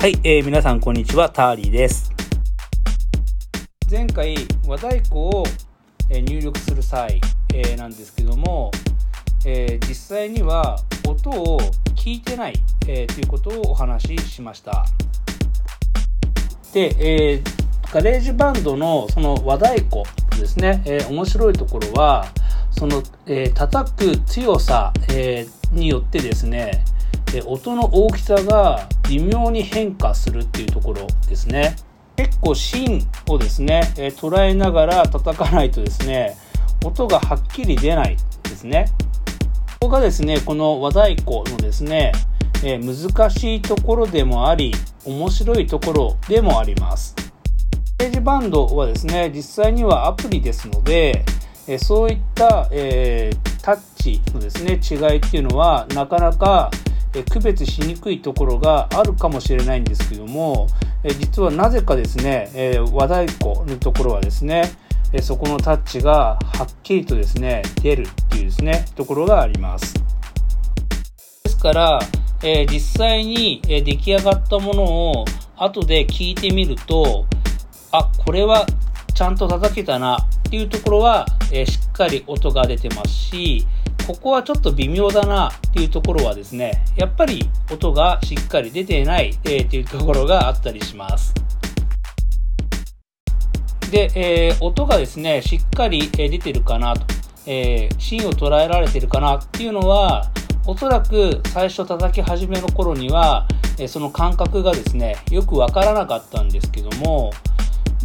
はい、えー、皆さんこんにちは、ターリーです。前回、和太鼓を入力する際、えーなんですけども、えー実際には音を聞いてない、えーということをお話ししました。で、えーガレージバンドのその和太鼓ですね、えー面白いところは、その、えー叩く強さ、えーによってですね、えー音の大きさが微妙に変化するっていうところですね。結構芯をですね、え捉えながら叩かないとですね、音がはっきり出ないですね。ここがですね、この和太鼓のですね、え難しいところでもあり、面白いところでもあります。ページバンドはですね、実際にはアプリですので、そういった、えータッチのですね、違いっていうのは、なかなか、え区別しにくいところがあるかもしれないんですけども、え実はなぜかですね、え和太鼓のところはですね、えそこのタッチがはっきりとですね、出るっていうですね、ところがあります。ですから、え実際に、え出来上がったものを後で聞いてみると、あ、これはちゃんと叩けたなっていうところは、えしっかり音が出てますし、ここはちょっと微妙だなっていうところはですね、やっぱり音がしっかり出ていない、えーっていうところがあったりします。で、えー音がですね、しっかり出てるかなと、えー芯を捉えられてるかなっていうのは、おそらく最初叩き始めの頃には、えその感覚がですね、よくわからなかったんですけども、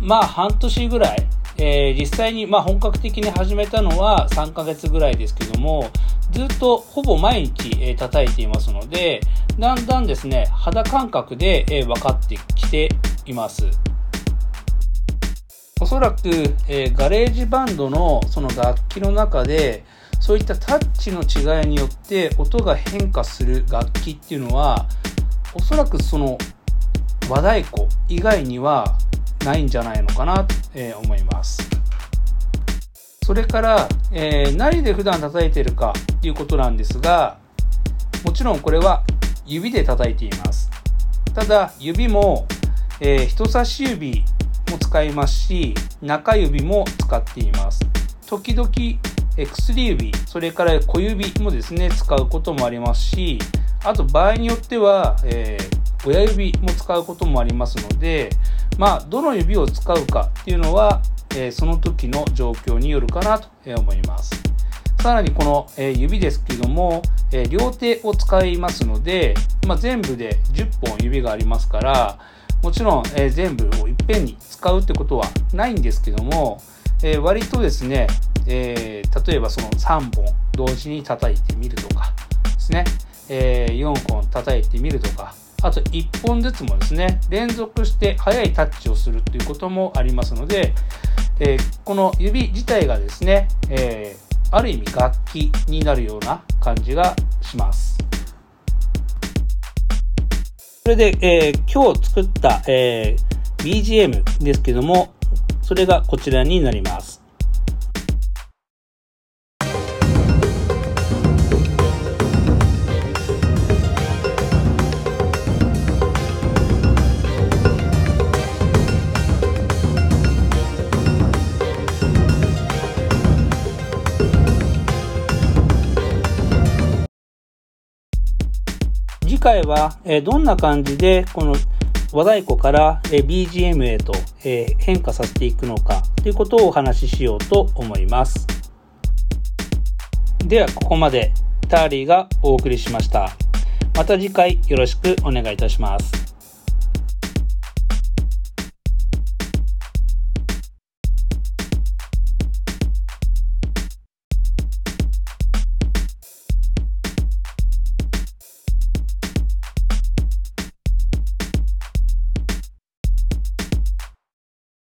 まあ半年ぐらい、えー実際にまあ本格的に始めたのは3ヶ月ぐらいですけども、ずっとほぼ毎日、えー叩いていますので、だんだんですね、肌感覚で、えー分かってきています。おそらく、えーガレージバンドのその楽器の中でそういったタッチの違いによって音が変化する楽器っていうのはおそらくその和太鼓以外にはないんじゃないのかなと、思います。それから、えー何で普段叩いてるかっていうことなんですがもちろんこれは指で叩いています。ただ指も、えー人差し指も使いますし中指も使っています時々薬指それから小指もですね使うこともありますしあと場合によっては、えー親指も使うこともありますのでまあどの指を使うかっていうのは、えその時の状況によるかなと思います。さらにこの、え指ですけども、え両手を使いますので、まあ、全部で10本指がありますからもちろん、え全部をいっぺんに使うってことはないんですけども、え割とですね、えー例えばその3本同時に叩いてみるとかですね、えー4本叩いてみるとかあと1本ずつもですね連続して速いタッチをするということもありますので、えーこの指自体がですね、えーある意味楽器になるような感じがします。それで、えー今日作った、え BGM ですけども、それがこちらになります。回は、えどんな感じでこの和太鼓から、え BGM へと、え変化させていくのかということをお話ししようと思います。ではここまでターリーがお送りしました。また次回よろしくお願いいたします。